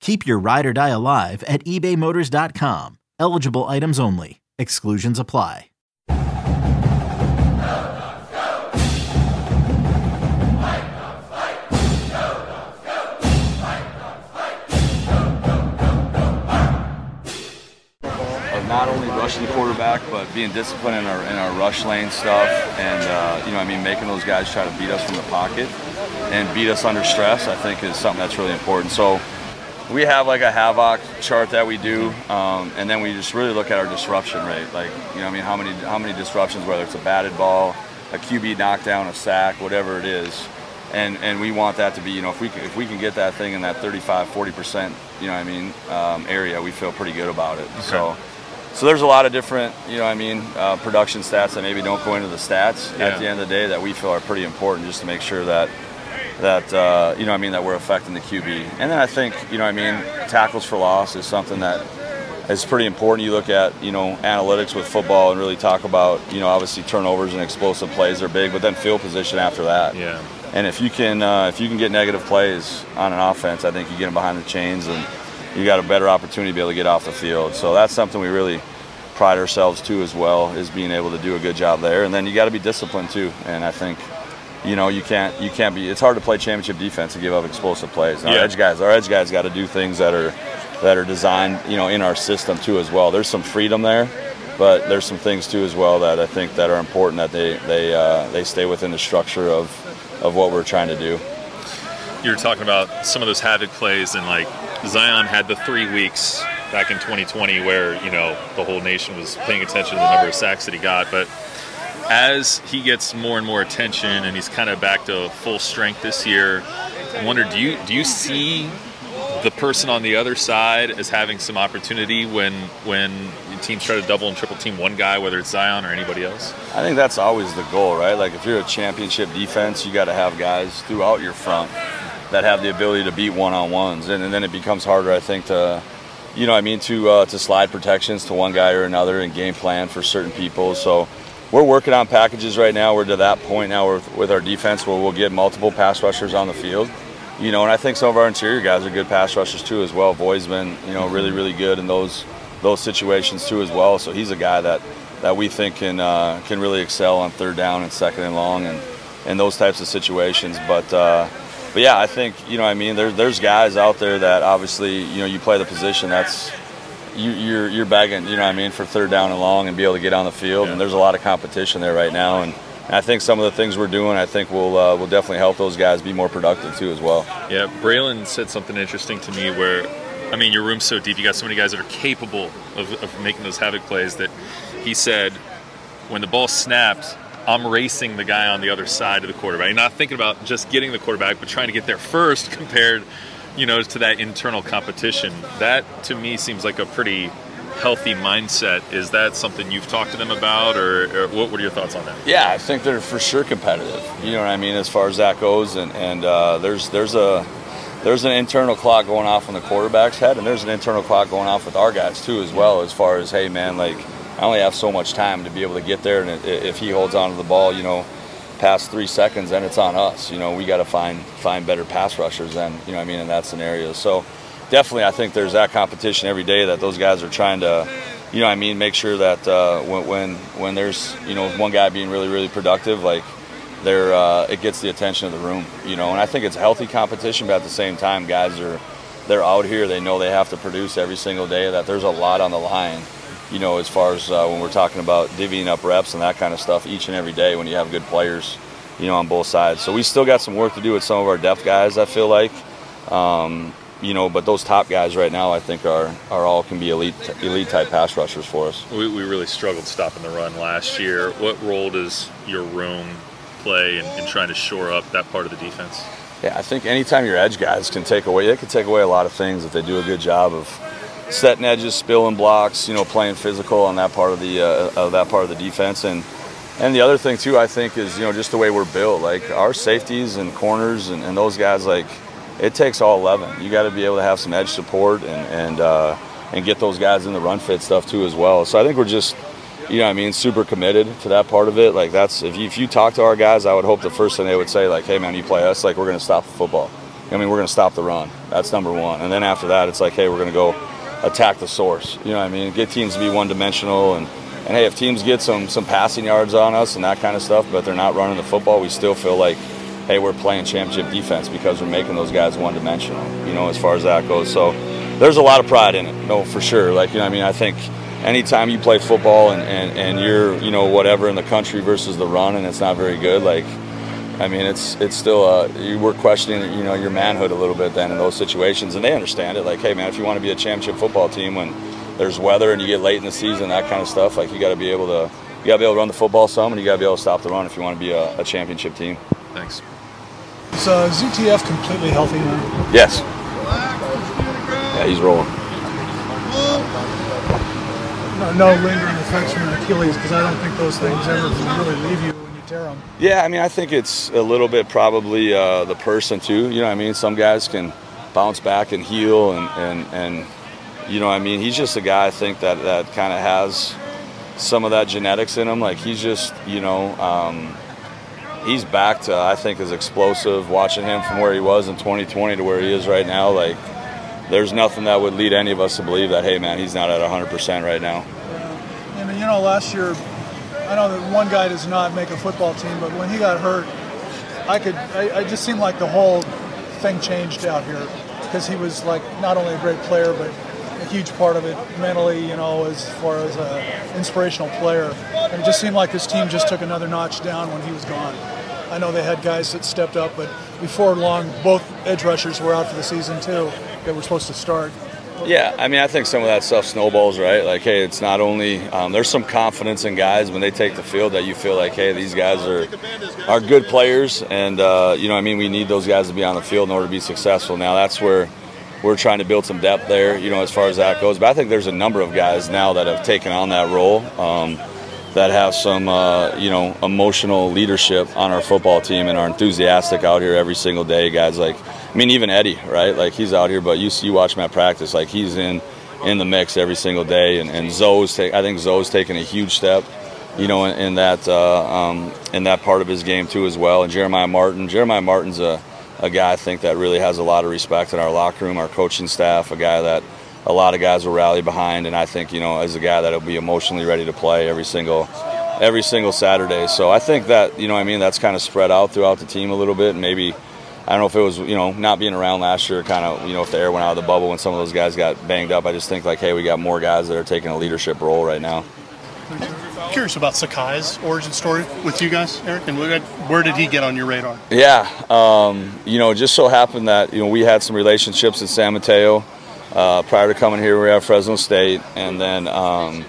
Keep your ride or die alive at ebaymotors.com. Eligible items only. Exclusions apply. of not only rushing the quarterback, but being disciplined in our in our rush lane stuff, and uh, you know, I mean, making those guys try to beat us from the pocket and beat us under stress. I think is something that's really important. So we have like a havoc chart that we do, um, and then we just really look at our disruption rate. Like, you know, I mean, how many how many disruptions, whether it's a batted ball, a QB knockdown, a sack, whatever it is. And, and we want that to be, you know, if we can, if we can get that thing in that 35, 40 percent, you know, what I mean, um, area, we feel pretty good about it. So, so there's a lot of different, you know, what I mean, uh, production stats that maybe don't go into the stats Yeah. at the end of the day that we feel are pretty important just to make sure that that uh, you know I mean that we're affecting the QB. And then I think you know I mean tackles for loss is something that is pretty important. You look at you know analytics with football and really talk about you know obviously turnovers and explosive plays are big, but then field position after that. Yeah. And if you can uh, if you can get negative plays on an offense, I think you get them behind the chains and you got a better opportunity to be able to get off the field. So that's something we really pride ourselves to as well is being able to do a good job there. And then you got to be disciplined too. And I think you know you can't you can't be. It's hard to play championship defense and give up explosive plays. And Our Yeah. edge guys, our edge guys got to do things that are that are designed you know in our system too as well. There's some freedom there. But there's some things too as well that I think that are important that they they uh, they stay within the structure of of what we're trying to do. You were talking about some of those havoc plays, and like Zion had the three weeks back in 2020 where you know the whole nation was paying attention to the number of sacks that he got. But as he gets more and more attention, and he's kind of back to full strength this year, I wonder do you do you see the person on the other side as having some opportunity when when teams try to double and triple team one guy, whether it's Zion or anybody else? I think that's always the goal, right? Like if you're a championship defense, you got to have guys throughout your front that have the ability to beat one-on-ones, and, and then it becomes harder, I think, to you know, I mean, to uh, to slide protections to one guy or another and game plan for certain people. So we're working on packages right now. We're to that point now with, with our defense where we'll get multiple pass rushers on the field. You know, and I think some of our interior guys are good pass rushers too as well. Voi's been, you know, really, really good in those those situations too as well. So he's a guy that that we think can uh, can really excel on third down and second and long and and those types of situations. But uh, but yeah, I think you know I mean there, there's guys out there that obviously you know you play the position that's you, you're you're bagging you know what I mean for third down and long and be able to get on the field Yeah. and there's a lot of competition there right now and. and I think some of the things we're doing, I think will uh, will definitely help those guys be more productive too as well. Yeah, Bralen said something interesting to me where, I mean, your room's so deep, you got so many guys that are capable of, of making those havoc plays that he said when the ball snapped, I'm racing the guy on the other side of the quarterback. Not thinking about just getting the quarterback, but trying to get there first compared, you know, to that internal competition. That to me seems like a pretty healthy mindset. Is that something you've talked to them about, or, or what, what are your thoughts on that? Yeah, I think they're for sure competitive. You know what I mean, as far as that goes, and and uh, there's there's a there's an internal clock going off on the quarterback's head, and there's an internal clock going off with our guys too, as well. As far as hey, man, like I only have so much time to be able to get there, and if he holds on to the ball, you know, past three seconds, then it's on us. You know, we got to find find better pass rushers than you know I mean in that scenario. So definitely, I think there's that competition every day that those guys are trying to you know I mean, make sure that uh, when, when when there's you know one guy being really really productive, like there uh, it gets the attention of the room, you know. And I think it's healthy competition, but at the same time, guys are they're out here. They know they have to produce every single day. That there's a lot on the line, you know, as far as uh, when we're talking about divvying up reps and that kind of stuff each and every day when you have good players, you know, on both sides. So we still got some work to do with some of our depth guys. I feel like, um, you know, but those top guys right now, I think are are all can be elite elite type pass rushers for us. We, we really struggled stopping the run last year. What role does your room play in, in trying to shore up that part of the defense? Yeah, I think anytime your edge guys can take away, they can take away a lot of things if they do a good job of setting edges, spilling blocks, you know, playing physical on that part of the uh, of that part of the defense, and and the other thing too, I think, is you know just the way we're built. Like our safeties and corners and, and those guys, like it takes all 11. You got to be able to have some edge support and and uh, and get those guys in the run fit stuff too as well. So I think we're just you know I mean, super committed to that part of it. Like that's if you, if you talk to our guys, I would hope the first thing they would say like, "Hey man, you play us, like we're going to stop the football. I mean, we're going to stop the run. That's number one. And then after that, it's like, hey, we're going to go attack the source. You know what I mean? Get teams to be one dimensional and and hey, if teams get some some passing yards on us and that kind of stuff, but they're not running the football, we still feel like, hey, we're playing championship defense because we're making those guys one dimensional. You know, as far as that goes. So there's a lot of pride in it. No, for sure. Like you know, I mean, I think anytime you play football and, and, and you're you know whatever in the country versus the run and it's not very good like I mean it's it's still uh, you were questioning you know your manhood a little bit then in those situations and they understand it like hey man if you want to be a championship football team when there's weather and you get late in the season that kind of stuff like you got to be able to you got to be able to run the football some and you got to be able to stop the run if you want to be a, a championship team. Thanks. Is uh, ZTF completely healthy now? Yes. Yeah, he's rolling no, no lingering effects from Achilles because I don't think those things ever really leave you when you tear them. Yeah, I mean, I think it's a little bit probably uh, the person too. You know, what I mean, some guys can bounce back and heal, and and and you know, I mean, he's just a guy I think that that kind of has some of that genetics in him. Like he's just, you know. Um, he's back to I think is explosive. Watching him from where he was in 2020 to where he is right now, like there's nothing that would lead any of us to believe that, hey, man, he's not at 100% right now. Yeah. And, you know, last year, I know that one guy does not make a football team, but when he got hurt, I could, I, I just seemed like the whole thing changed out here because he was like not only a great player, but a huge part of it mentally, you know, as far as an inspirational player. And it just seemed like this team just took another notch down when he was gone. I know they had guys that stepped up, but before long, both edge rushers were out for the season too that were supposed to start. Yeah, I mean, I think some of that stuff snowballs, right? Like, hey, it's not only um, there's some confidence in guys when they take the field that you feel like, hey, these guys are are good players, and uh, you know, I mean, we need those guys to be on the field in order to be successful. Now, that's where we're trying to build some depth there, you know, as far as that goes. But I think there's a number of guys now that have taken on that role. Um, that have some, uh, you know, emotional leadership on our football team and are enthusiastic out here every single day. Guys like I mean, even Eddie, right? Like he's out here, but you you watch him at practice, like he's in in the mix every single day. And, and Zoe's, take, I think Zoe's taking a huge step, you know, in, in that uh, um, in that part of his game too as well. And Jeremiah Martin, Jeremiah Martin's a a guy I think that really has a lot of respect in our locker room, our coaching staff, a guy that a lot of guys will rally behind, and I think you know as a guy that'll be emotionally ready to play every single every single Saturday. So I think that you know I mean that's kind of spread out throughout the team a little bit, and maybe I don't know if it was, you know, not being around last year, kind of, you know, if the air went out of the bubble when some of those guys got banged up. I just think like, hey, we got more guys that are taking a leadership role right now. Curious about Sekai's origin story with you guys, Eric, and where did he get on your radar? Yeah, um, you know, it just so happened that you know we had some relationships in San Mateo uh, prior to coming here. We have Fresno State, and then um,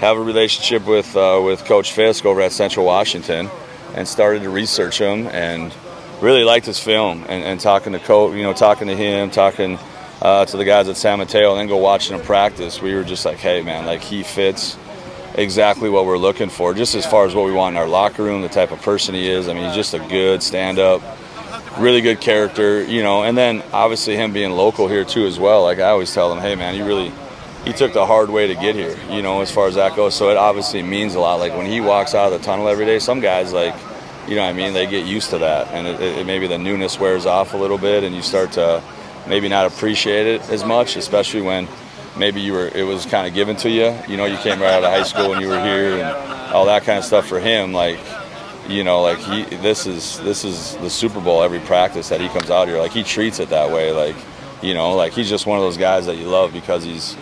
have a relationship with uh, with Coach Fisk over at Central Washington, and started to research him and really liked his film and, and talking to coach, you know, talking to him, talking uh, to the guys at San Mateo, and then go watching him practice. We were just like, hey, man, like he fits exactly what we're looking for, just as far as what we want in our locker room, the type of person he is. I mean, he's just a good stand-up, really good character, you know. And then obviously him being local here too as well. Like I always tell him, hey, man, he really he took the hard way to get here, you know, as far as that goes. So it obviously means a lot. Like when he walks out of the tunnel every day, some guys like you know what I mean? They get used to that, and it, it, maybe the newness wears off a little bit, and you start to maybe not appreciate it as much, especially when maybe you were it was kind of given to you. You know, you came right out of high school and you were here, and all that kind of stuff for him. Like, you know, like he this is this is the Super Bowl every practice that he comes out here. Like he treats it that way. Like, you know, like he's just one of those guys that you love because he's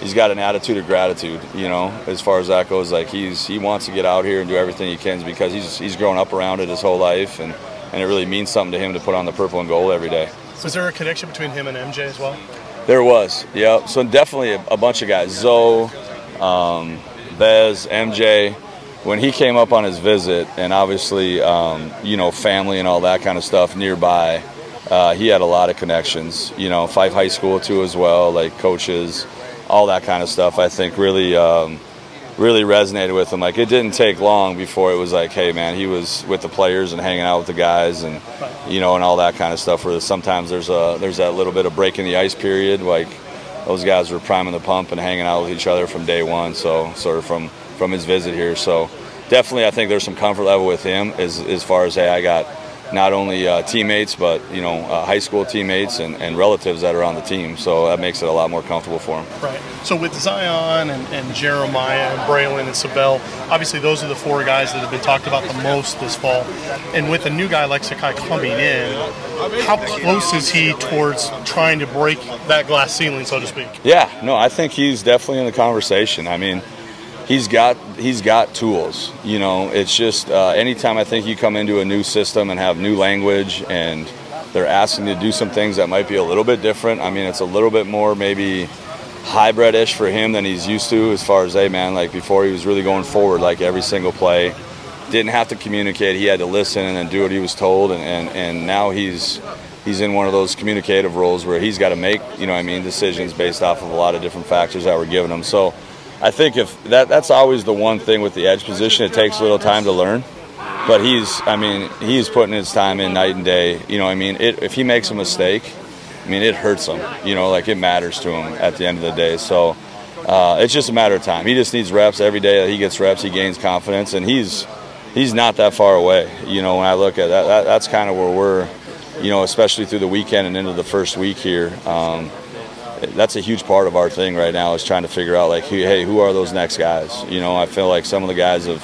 he's got an attitude of gratitude. You know, as far as that goes, like he's he wants to get out here and do everything he can because he's he's grown up around it his whole life, and and it really means something to him to put on the purple and gold every day. Was there a connection between him and MJ as well? There was, yeah. So definitely a, a bunch of guys. Zoe, um, Bez, MJ. When he came up on his visit, and obviously, um, you know, family and all that kind of stuff nearby, uh, he had a lot of connections. You know, Fife High School too as well, like coaches, all that kind of stuff. I think really, um, really resonated with him. Like it didn't take long before it was like, hey man, he was with the players and hanging out with the guys and you know and all that kind of stuff. Where sometimes there's a there's that little bit of breaking the ice period, like those guys were priming the pump and hanging out with each other from day one. So sort of from from his visit here. So definitely, I think there's some comfort level with him as as far as hey, I got not only uh, teammates but you know uh, high school teammates and, and relatives that are on the team. So that makes it a lot more comfortable for him. Right. So with Zion and, and Jeremiah and Bralen and Sav'ell, obviously those are the four guys that have been talked about the most this fall. And with a new guy like Sekai coming in, how close is he towards trying to break that glass ceiling, so to speak? Yeah, no, I think he's definitely in the conversation. I mean, he's got he's got tools. You know, it's just uh, anytime I think you come into a new system and have new language and they're asking you to do some things that might be a little bit different. I mean, it's a little bit more maybe hybrid-ish for him than he's used to as far as hey man like before he was really going forward like every single play didn't have to communicate he had to listen and then do what he was told and, and, and now he's he's in one of those communicative roles where he's got to make you know I mean decisions based off of a lot of different factors that were given him so I think if that that's always the one thing with the edge position. It takes a little time to learn, but he's I mean he's putting his time in night and day. You know I mean it, if he makes a mistake, I mean it hurts him. You know like it matters to him at the end of the day. So uh, it's just a matter of time. He just needs reps every day. That he gets reps, he gains confidence, and he's he's not that far away. You know when I look at that, that that's kind of where we're. You know, especially through the weekend and into the first week here. Um, that's a huge part of our thing right now is trying to figure out like hey who are those next guys? You know i feel like some of the guys have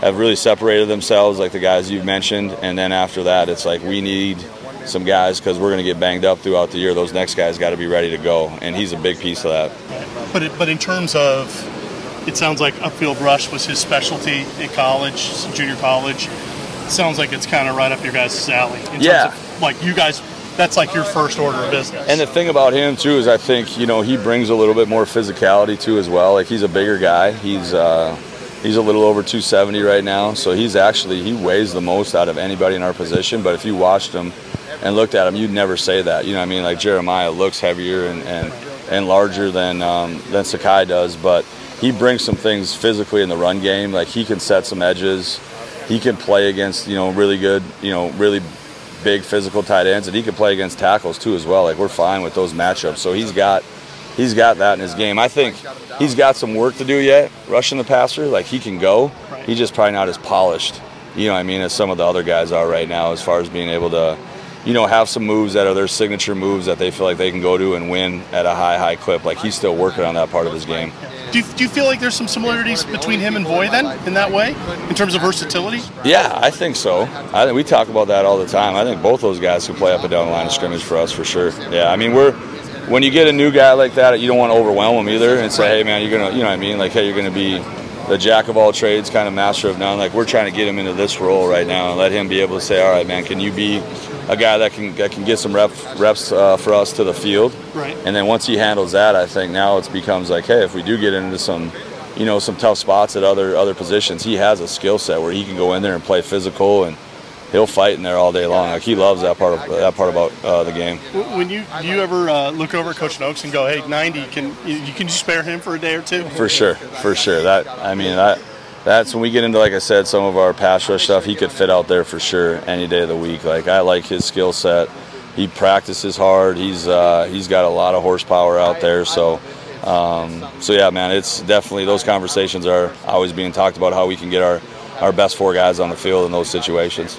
have really separated themselves like the guys you've mentioned and then after that it's like we need some guys because we're going to get banged up throughout the year. Those next guys got to be ready to go and he's a big piece of that. But it, but in terms of it sounds like upfield rush was his specialty in college junior college. Sounds like it's kind of right up your guys' alley in yeah. terms of like you guys that's like your first order of business. And the thing about him too is I think you know he brings a little bit more physicality too as well. Like he's a bigger guy. He's uh, he's a little over 270 right now, so he's actually he weighs the most out of anybody in our position. But if you watched him and looked at him, you'd never say that. You know what I mean? Like Jeremiah looks heavier and and, and larger than um, than Sekai does, but he brings some things physically in the run game. Like he can set some edges. He can play against you know really good you know really big physical tight ends, and he can play against tackles too as well. Like we're fine with those matchups. So he's got he's got that in his game. I think he's got some work to do yet rushing the passer. Like he can go. He's just probably not as polished, you know I mean, as some of the other guys are right now as far as being able to, you know, have some moves that are their signature moves that they feel like they can go to and win at a high, high clip. Like he's still working on that part of his game. Do you, do you feel like there's some similarities between him and Voi then, in that way, in terms of versatility? Yeah, I think so. I think we talk about that all the time. I think both those guys can play up and down the line of scrimmage for us for sure. Yeah, I mean we're when you get a new guy like that, you don't want to overwhelm him either and say, hey man, you're gonna, you know what I mean? Like, hey, you're gonna be the jack of all trades, kind of master of none. Like we're trying to get him into this role right now and let him be able to say, all right, man, can you be a guy that can that can get some rep, reps uh, for us to the field? Right. And then once he handles that, I think now it becomes like, hey, if we do get into some, you know, some tough spots at other other positions, he has a skill set where he can go in there and play physical and he'll fight in there all day long. Like he loves that part of that part about uh, the game. When you do you ever uh, look over at Coach Noakes and go, "Hey, 90, can you, you can you spare him for a day or two? For sure, for sure. That I mean that. That's when we get into, like I said, some of our pass rush stuff. He could fit out there for sure any day of the week. Like I like his skill set. He practices hard. He's uh, he's got a lot of horsepower out there. So um, so yeah, man, it's definitely those conversations are always being talked about how we can get our our best four guys on the field in those situations.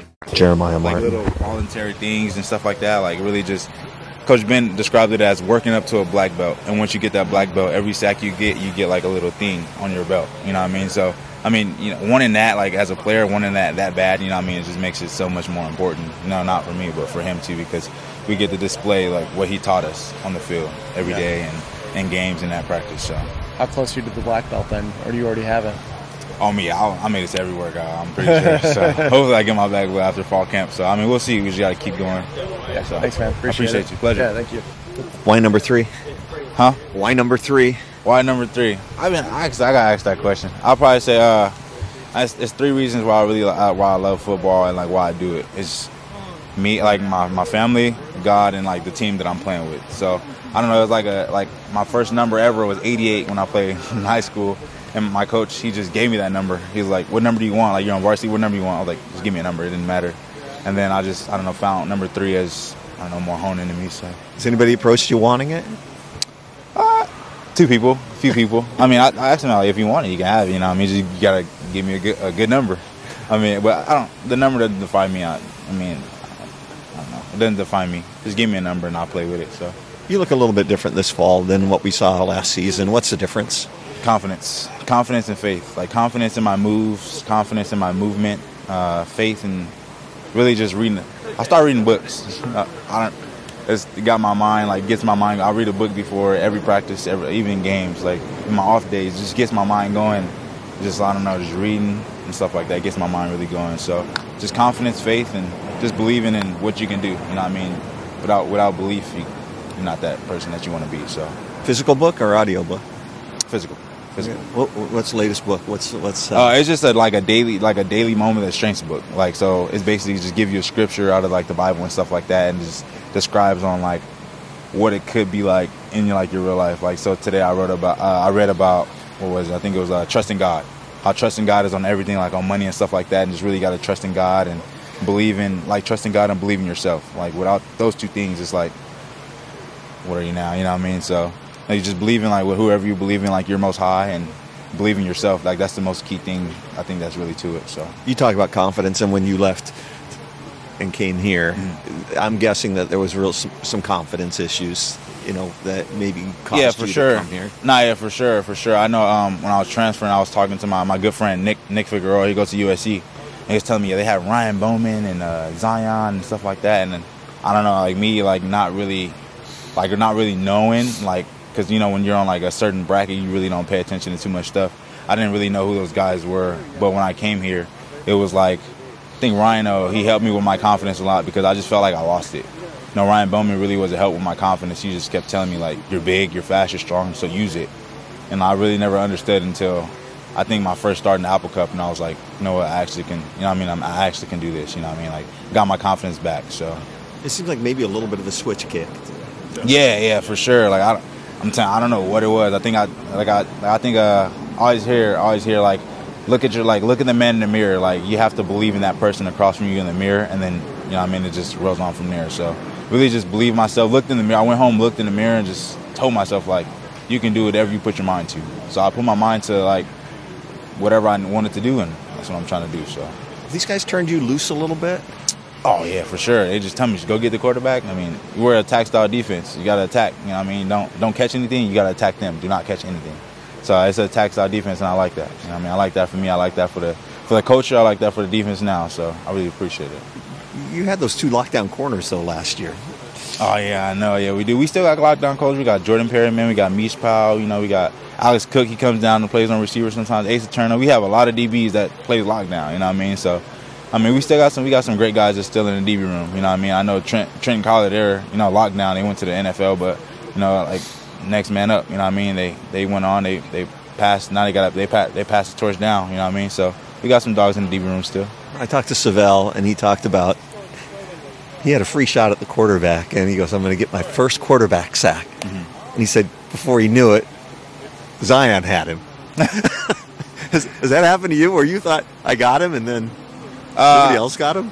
Jeremiah like Martin. little voluntary things and stuff like that. Like really just Coach Ben described it as working up to a black belt. And once you get that black belt, every sack you get, you get like a little thing on your belt. You know what I mean? So I mean, you know, wanting that like as a player, wanting that that bad, you know what I mean, it just makes it so much more important. No, not for me, but for him too, because we get to display like what he taught us on the field every Yeah. day and in games and at practice. So How close are you to the black belt then, or do you already have it? On me, I'll, I made this every workout. I'm pretty sure. So hopefully, I get my black belt after fall camp. So I mean, we'll see. We just got to keep going. Yeah, So, thanks, man. I Appreciate, appreciate it. you. Pleasure. Yeah, thank you. Why number three? Huh? Why number three? Why number three? I've been I, actually I got asked that question. I'll probably say uh, it's, it's three reasons why I really uh, why I love football and like why I do it. It's me, like my, my family, God, and like the team that I'm playing with. So I don't know. It's like a like my first number ever was 88 when I played in high school, and my coach he just gave me that number. He was like, "What number do you want? Like you're on varsity. What number do you want?" I was like, "Just give me a number. It didn't matter." And then I just I don't know found number three as I don't know more honing into me. So Has anybody approached you wanting it? Uh, two people, a few people. I mean, I, I asked him like, if you want it, you can have it. You know, I mean, just, you gotta give me a good, a good number. I mean, but I don't. The number doesn't define me. I, I mean, I don't know. It doesn't define me. Just give me a number and I'll play with it. So You look a little bit different this fall than what we saw last season. What's the difference? Confidence, confidence and faith. Like confidence in my moves, confidence in my movement, uh, faith, and really just reading. I start reading books. I, I don't. It's got my mind like gets my mind. I read a book before every practice, every even games. Like in my off days, just gets my mind going. Just I don't know, just reading and stuff like that gets my mind really going. So just confidence, faith, and just believing in what you can do. You know what I mean? Without without belief, you, you're not that person that you want to be. So Physical book or audio book? physical, physical. What, what's the latest book? What's what's? Uh, it's just a, like a daily, like a daily moment of strengths book. Like so, it's basically just give you a scripture out of like the Bible and stuff like that, and just describes on like what it could be like in your like your real life. Like so, today I wrote about, uh, I read about what was it? I think it was uh, trusting God. How trusting God is on everything, like on money and stuff like that, and just really got to trust in God and believe in like trusting God and believing yourself. Like without those two things, it's like what are you now? You know what I mean? So like, you just believe in like with whoever you believe in, like you're most high, and believe in yourself. Like that's the most key thing. I think that's really to it. So you talk about confidence, and when you left and came here, Mm-hmm. I'm guessing that there was real some, some confidence issues. You know that maybe caused yeah, for you sure. to come here. Nah, yeah, for sure, for sure. I know um, when I was transferring, I was talking to my, my good friend Nick Nick Figueroa. He goes to USC, and he was telling me yeah, they had Ryan Bowman and uh, Zion and stuff like that. And then, I don't know, like me, like not really, like not really knowing, like because you know when you're on like a certain bracket, you really don't pay attention to too much stuff. I didn't really know who those guys were, but when I came here, it was like I think Ryan, uh, he helped me with my confidence a lot because I just felt like I lost it. You know, Ryan Bowman really was a help with my confidence. He just kept telling me like, "You're big, you're fast, you're strong, so use it." And I really never understood until I think my first start in the Apple Cup, and I was like, "You know what? I actually can. You know, what I mean, I'm, I actually can do this. You know, what I mean, like, got my confidence back." So, It seems like maybe a little bit of a switch kick. yeah, yeah, for sure. Like, I, I'm telling, I don't know what it was. I think I, like, I, I think, uh, always hear, always hear, like, look at your, like, look at the man in the mirror. Like, you have to believe in that person across from you in the mirror, and then, you know, I mean, it just rolls on from there. So, really, just believe myself. Looked in the mirror. I went home, looked in the mirror, and just told myself, like, you can do whatever you put your mind to. So I put my mind to like whatever I wanted to do, and that's what I'm trying to do. So. These guys turned you loose a little bit. Oh yeah, for sure. They just tell me just go get the quarterback. I mean, we're a attack style defense. You got to attack. You know, what I mean, don't don't catch anything. You got to attack them. Do not catch anything. So it's an attack style defense, and I like that. You know, what I mean, I like that for me. I like that for the for the culture. I like that for the defense now. So I really appreciate it. You had those two lockdown corners though last year. Oh yeah, I know. Yeah, we do. We still got lockdown coach. We got Jordan Perryman. We got Mish Powell. You know, we got Alex Cook. He comes down and plays on receiver sometimes. Asa Turner. We have a lot of DBs that plays lockdown. You know what I mean? So, I mean, we still got some. We got some great guys that's still in the DB room. You know what I mean? I know Trent Trent Collar. They're you know lockdown. They went to the NFL, but you know like next man up. You know what I mean? They they went on. They they passed. Now they got they passed they passed the torch down. You know what I mean? So we got some dogs in the DB room still. I talked to Sav'ell, and he talked about he had a free shot at the quarterback, and he goes, "I'm going to get my first quarterback sack." Mm-hmm. And he said before he knew it, Zion had him. has, has that happened to you, where you thought I got him, and then nobody else got him?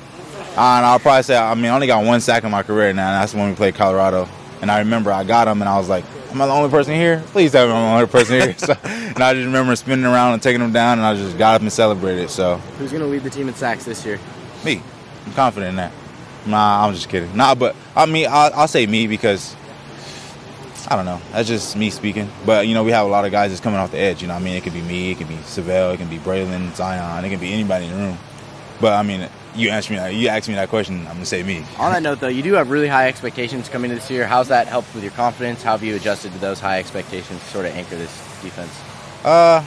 Uh, and I'll probably say, I mean, I only got one sack in my career now, and that's when we played Colorado. And I remember I got him, and I was like, am I the only person here? Please tell me I'm the only person here. so, and I just remember spinning around and taking them down, and I just got up and celebrated. So Who's going to lead the team in sacks this year? me, I'm confident in that. Nah, I'm just kidding. Nah, but I mean, I'll, I'll say me because I don't know. That's just me speaking. But you know, we have a lot of guys that's coming off the edge. You know, what I mean, it could be me, it could be Sav'ell, it can be Bralen, Zion, it can be anybody in the room. But I mean, you asked me that. You asked me that question. I'm gonna say me. On that note, though, you do have really high expectations coming into this year. How's that helped with your confidence? How have you adjusted to those high expectations to sort of anchor this defense? Uh,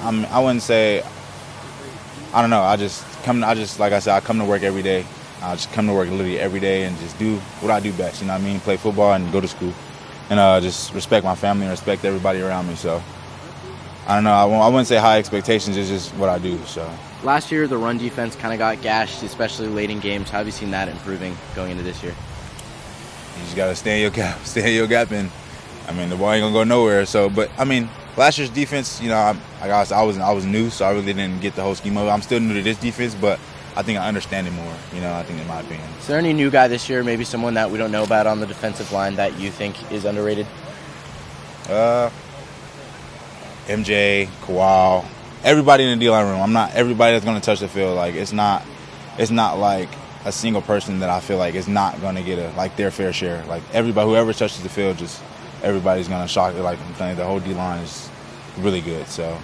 I'm, I wouldn't say. I don't know. I just come. I just like I said. I come to work every day. I just come to work literally every day and just do what I do best. You know what I mean? Play football and go to school, and uh, just respect my family and respect everybody around me. So I don't know. I, won't, I wouldn't say high expectations. It's just what I do. So Last year, the run defense kind of got gashed, especially late in games. How have you seen that improving going into this year? you just gotta stay in your gap. Stay in your gap, and I mean the ball ain't gonna go nowhere. So, but I mean last year's defense. You know, I, like I, was, I was I was new, so I really didn't get the whole scheme of it. I'm still new to this defense, but I think I understand it more. You know, I think in my opinion. Is there any new guy this year, maybe someone that we don't know about on the defensive line that you think is underrated? Uh, MJ, Kawhi, everybody in the D line room. I'm not everybody that's gonna touch the field. Like it's not, it's not like a single person that I feel like is not gonna get a like their fair share. Like everybody, whoever touches the field, just everybody's gonna shock it. Like I'm telling you, the whole D line is really good. So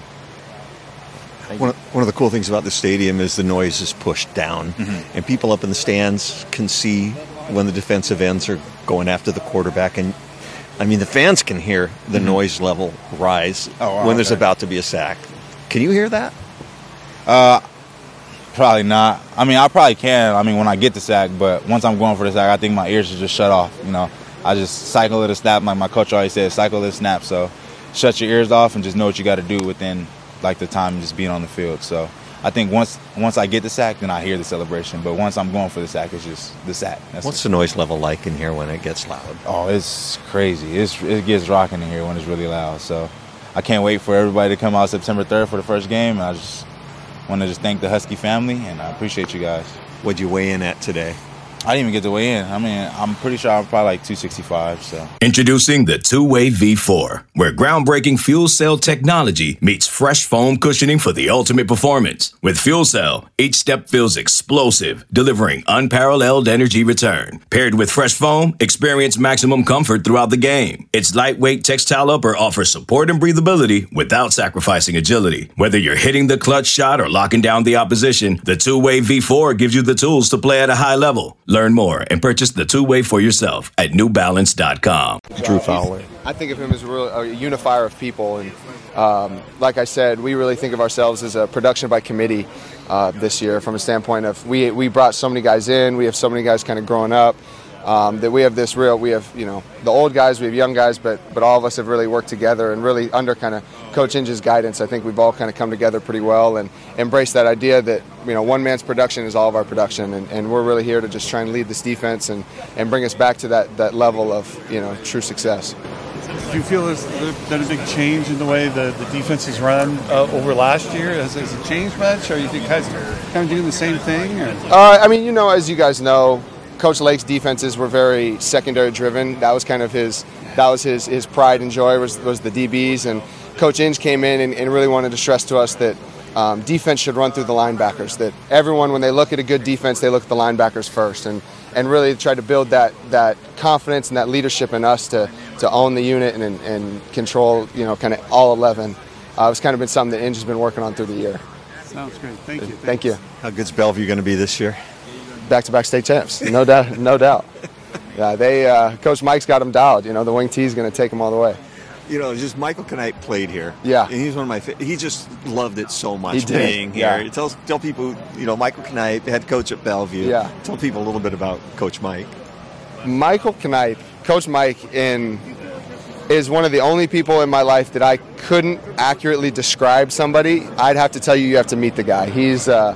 One of, one of the cool things about the stadium is the noise is pushed down, Mm-hmm. and people up in the stands can see when the defensive ends are going after the quarterback. And I mean, the fans can hear the noise level rise Mm-hmm. Oh, wow, when there's okay. about to be a sack. Can you hear that? Uh, probably not. I mean, I probably can. I mean, when I get the sack, but once I'm going for the sack, I think my ears should just shut off. You know, I just cycle it a snap. Like my coach always said, cycle it a snap. So shut your ears off and just know what you got to do within like the time just being on the field. So I think once once I get the sack, then I hear the celebration. But once I'm going for the sack, it's just the sack. That's What's it. the noise level like in here when it gets loud? Oh, it's crazy. It's it gets rocking in here when it's really loud. So I can't wait for everybody to come out September 3rd for the first game. I just want to just thank the Husky family and I appreciate you guys. What'd you weigh in at today? I didn't even get to weigh in. I mean, I'm pretty sure I'm probably like 265. So Introducing the Two Way V4, where groundbreaking fuel cell technology meets fresh foam cushioning for the ultimate performance. With Fuel Cell, each step feels explosive, delivering unparalleled energy return. Paired with fresh foam, experience maximum comfort throughout the game. Its lightweight textile upper offers support and breathability without sacrificing agility. Whether you're hitting the clutch shot or locking down the opposition, the Two Way V4 gives you the tools to play at a high level. Learn more and purchase the Two Way for yourself at newbalance.com. Drew Fowler. I think of him as a, real, a unifier of people, and um, like I said, we really think of ourselves as a production by committee uh, this year, from a standpoint of we we brought so many guys in, we have so many guys kind of growing up. Um, that we have this real, we have you know the old guys, we have young guys, but but all of us have really worked together and really under kind of Coach Inge's guidance. I think we've all kind of come together pretty well and embraced that idea that you know one man's production is all of our production, and, and we're really here to just try and lead this defense and, and bring us back to that that level of you know true success. Do you feel there's been a big change in the way the, the defense is run uh, over last year? Has, has it changed much? Or you think guys kind of doing the same thing? Uh, I mean, you know, as you guys know, Coach Lake's defenses were very secondary driven. That was kind of his that was his, his pride and joy was, was the DBs. And Coach Inge came in and, and really wanted to stress to us that um, defense should run through the linebackers. That everyone, when they look at a good defense, they look at the linebackers first, and and really try to build that that confidence and that leadership in us to to own the unit and, and, and control, you know, kind of all 11. Uh, it's kind of been something that Inge has been working on through the year. Sounds great. Thank you. Thank you. How good's Bellevue going to be this year? Back-to-back state champs. No doubt, no doubt. Yeah, they uh, Coach Mike's got them dialed. You know, the wing T is going to take them all the way. You know, just Michael Knight played here. Yeah. and he's one of my. Fa- he just loved it so much He did, being here. yeah. Tell tell people, you know, Michael Knight, head coach at Bellevue. Yeah. Tell people a little bit about Coach Mike. Michael Knipe, Coach Mike, in is one of the only people in my life that I couldn't accurately describe somebody. I'd have to tell you, you have to meet the guy. He's uh,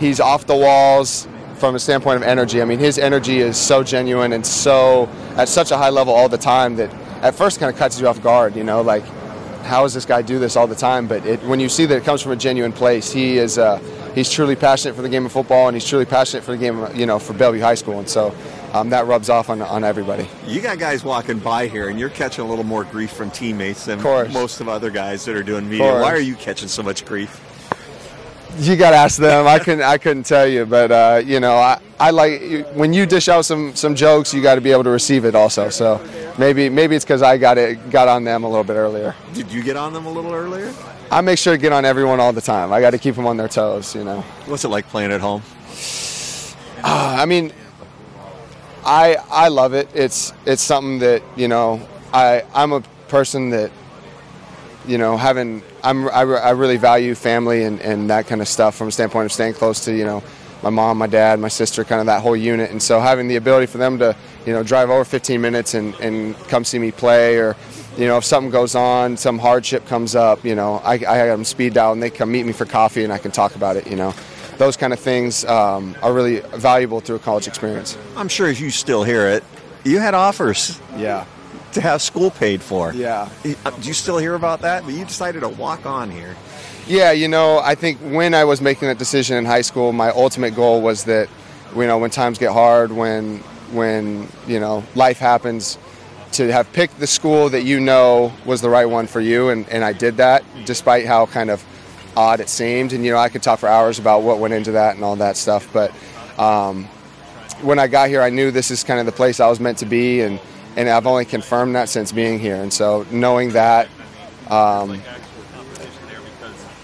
he's off the walls from a standpoint of energy. I mean, his energy is so genuine and so at such a high level all the time that at first kind of cuts you off guard. You know, like how does this guy do this all the time? But it, when you see that it comes from a genuine place, he is uh, he's truly passionate for the game of football and he's truly passionate for the game, you know, for Bellevue High School. And so um, that rubs off on, on everybody. You got guys walking by here, and you're catching a little more grief from teammates than most of other guys that are doing media. Why are you catching so much grief? You got to ask them. I couldn't. I couldn't tell you, but uh, you know, I, I like when you dish out some some jokes, you got to be able to receive it also. So maybe maybe it's because I got it got on them a little bit earlier. Did you get on them a little earlier? I make sure to get on everyone all the time. I got to keep them on their toes. You know. What's it like playing at home? Uh, I mean, I I love it. It's it's something that you know. I I'm a person that you know having I'm I, re- I really value family and, and that kind of stuff from a standpoint of staying close to you know my mom, my dad, my sister, kind of that whole unit. And so having the ability for them to you know drive over 15 minutes and, and come see me play or you know if something goes on, some hardship comes up, you know I I got them speed dial and they come meet me for coffee and I can talk about it. You know those kind of things um, are really valuable through a college experience. I'm sure as you still hear it, you had offers. Yeah. To have school paid for. Yeah. Do you still hear about that? But you decided to walk on here. Yeah, you know, I think when I was making that decision in high school, my ultimate goal was that, you know, when times get hard, when when you know life happens, to have picked the school that you know was the right one for you, and, and I did that, despite how kind of odd it seemed. And you know, I could talk for hours about what went into that and all that stuff. But um, when I got here, I knew this is kind of the place I was meant to be, and and I've only confirmed that since being here. And so knowing that. Um,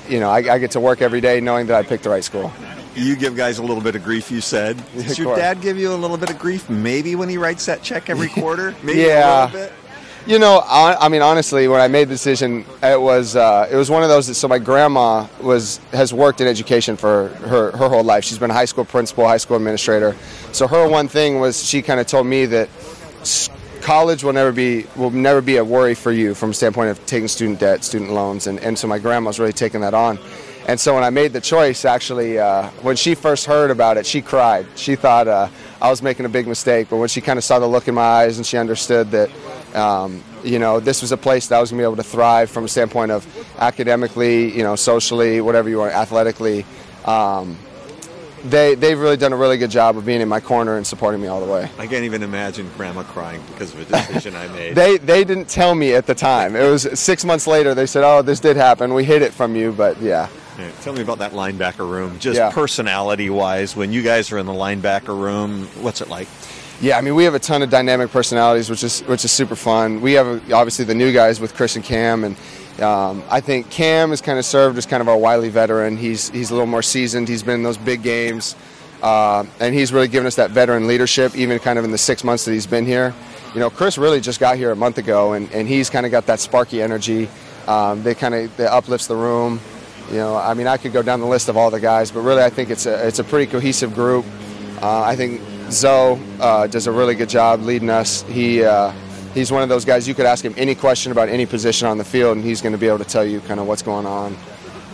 you know, I, I get to work every day knowing that I picked the right school. You give guys a little bit of grief, you said. Does your dad give you a little bit of grief maybe when he writes that check every quarter? Maybe yeah. a little bit? You know, I, I mean, honestly, when I made the decision, it was uh, it was one of those. That, so my grandma was has worked in education for her her whole life. She's been a high school principal, high school administrator. So her one thing was she kind of told me that college will never be will never be a worry for you from a standpoint of taking student debt, student loans, and, and so my grandma was really taking that on. And so when I made the choice, actually, uh, when she first heard about it, she cried. She thought uh, I was making a big mistake, but when she kind of saw the look in my eyes and she understood that, um, you know, this was a place that I was going to be able to thrive from a standpoint of academically, you know, socially, whatever you want, athletically. Um, they they've really done a really good job of being in my corner and supporting me all the way. I can't even imagine grandma crying because of a decision I made. They they didn't tell me at the time. It was six months later. They said, "Oh, this did happen. We hid it from you." But yeah, Yeah, tell me about that linebacker room, just Yeah. personality wise. When you guys are in the linebacker room, what's it like? Yeah, I mean, we have a ton of dynamic personalities, which is which is super fun. We have obviously the new guys with Chris and Cam, and um, I think Cam has kind of served as kind of our wily veteran. He's he's a little more seasoned. He's been in those big games, uh, and he's really given us that veteran leadership, even kind of in the six months that he's been here. You know, Chris really just got here a month ago, and, and he's kind of got that sparky energy. Um, they kind of they uplifts the room. You know, I mean, I could go down the list of all the guys, but really, I think it's a it's a pretty cohesive group. Uh, I think Zoe uh, does a really good job leading us. He uh, he's one of those guys you could ask him any question about any position on the field, and he's going to be able to tell you kind of what's going on.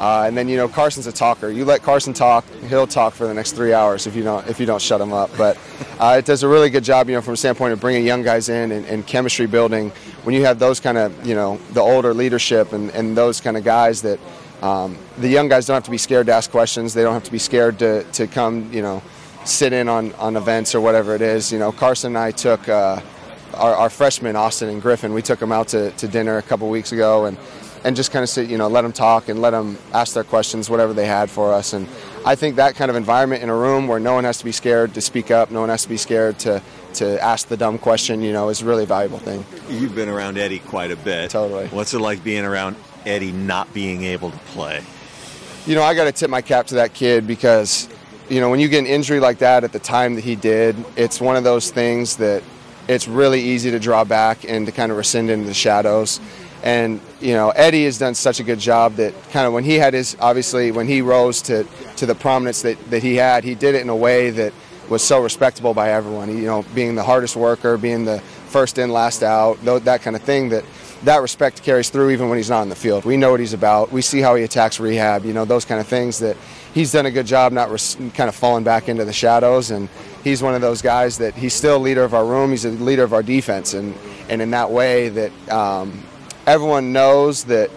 Uh, and then you know Carson's a talker. You let Carson talk, he'll talk for the next three hours if you don't if you don't shut him up. But uh, it does a really good job, you know, from a standpoint of bringing young guys in and, and chemistry building. When you have those kind of you know the older leadership and, and those kind of guys that um, the young guys don't have to be scared to ask questions. They don't have to be scared to, to come you know sit in on, on events or whatever it is. You know, Carson and I took uh, our, our freshmen, Austin and Griffin, we took them out to, to dinner a couple weeks ago and, and just kind of sit, you know, let them talk and let them ask their questions, whatever they had for us. And I think that kind of environment in a room where no one has to be scared to speak up, no one has to be scared to, to ask the dumb question, you know, is a really valuable thing. You've been around Eddie quite a bit. Totally. What's it like being around Eddie not being able to play? you know, I got to tip my cap to that kid because, you know, when you get an injury like that at the time that he did, it's one of those things that it's really easy to draw back and to kind of rescind into the shadows. And, you know, Eddie has done such a good job that kind of when he had his, obviously, when he rose to, to the prominence that, that he had, he did it in a way that was so respectable by everyone. You know, being the hardest worker, being the first in, last out, that kind of thing that that respect carries through even when he's not on the field. We know what he's about. We see how he attacks rehab, you know, those kind of things that he's done a good job not res- kind of falling back into the shadows. And he's one of those guys that he's still a leader of our room. He's a leader of our defense. And, and in that way that um, everyone knows that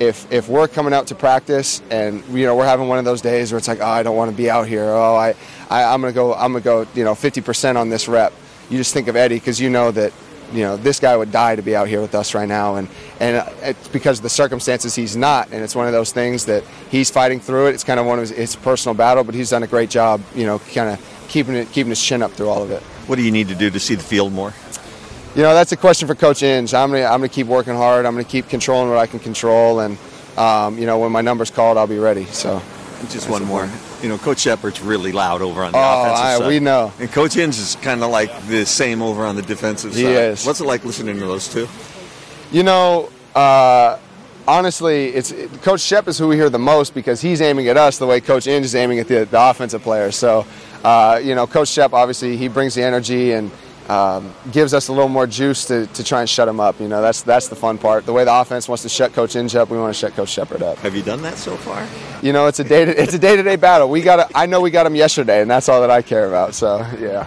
if, if we're coming out to practice and you know we're having one of those days where it's like oh I don't want to be out here oh I, I I'm gonna go I'm gonna go you know 50% on this rep you just think of Eddie because you know that you know this guy would die to be out here with us right now, and and it's because of the circumstances he's not, and it's one of those things that he's fighting through it. It's kind of one of his, his personal battle, but he's done a great job, you know, kind of keeping it keeping his chin up through all of it. What do you need to do to see the field more? You know, that's a question for Coach Inge. I'm gonna I'm gonna keep working hard. I'm gonna keep controlling what I can control, and um, you know, when my number's called, I'll be ready. So, just one more. You know, Coach Shepard's really loud over on the Oh, offensive I- side. we know. And Coach Inge is kind of like the same over on the defensive He side. is. What's it like listening to those two? You know, uh, honestly, it's it, Coach Shep is who we hear the most because he's aiming at us the way Coach Inge is aiming at the, the offensive players. So, uh, you know, Coach Shep obviously he brings the energy and um, gives us a little more juice to, to try and shut him up. You know, that's that's the fun part. The way the offense wants to shut Coach Inge up, we want to shut Coach Shepard up. Have you done that so far? You know, it's a day to, it's a day to day battle. We got I know we got him yesterday, and that's all that I care about. So, yeah.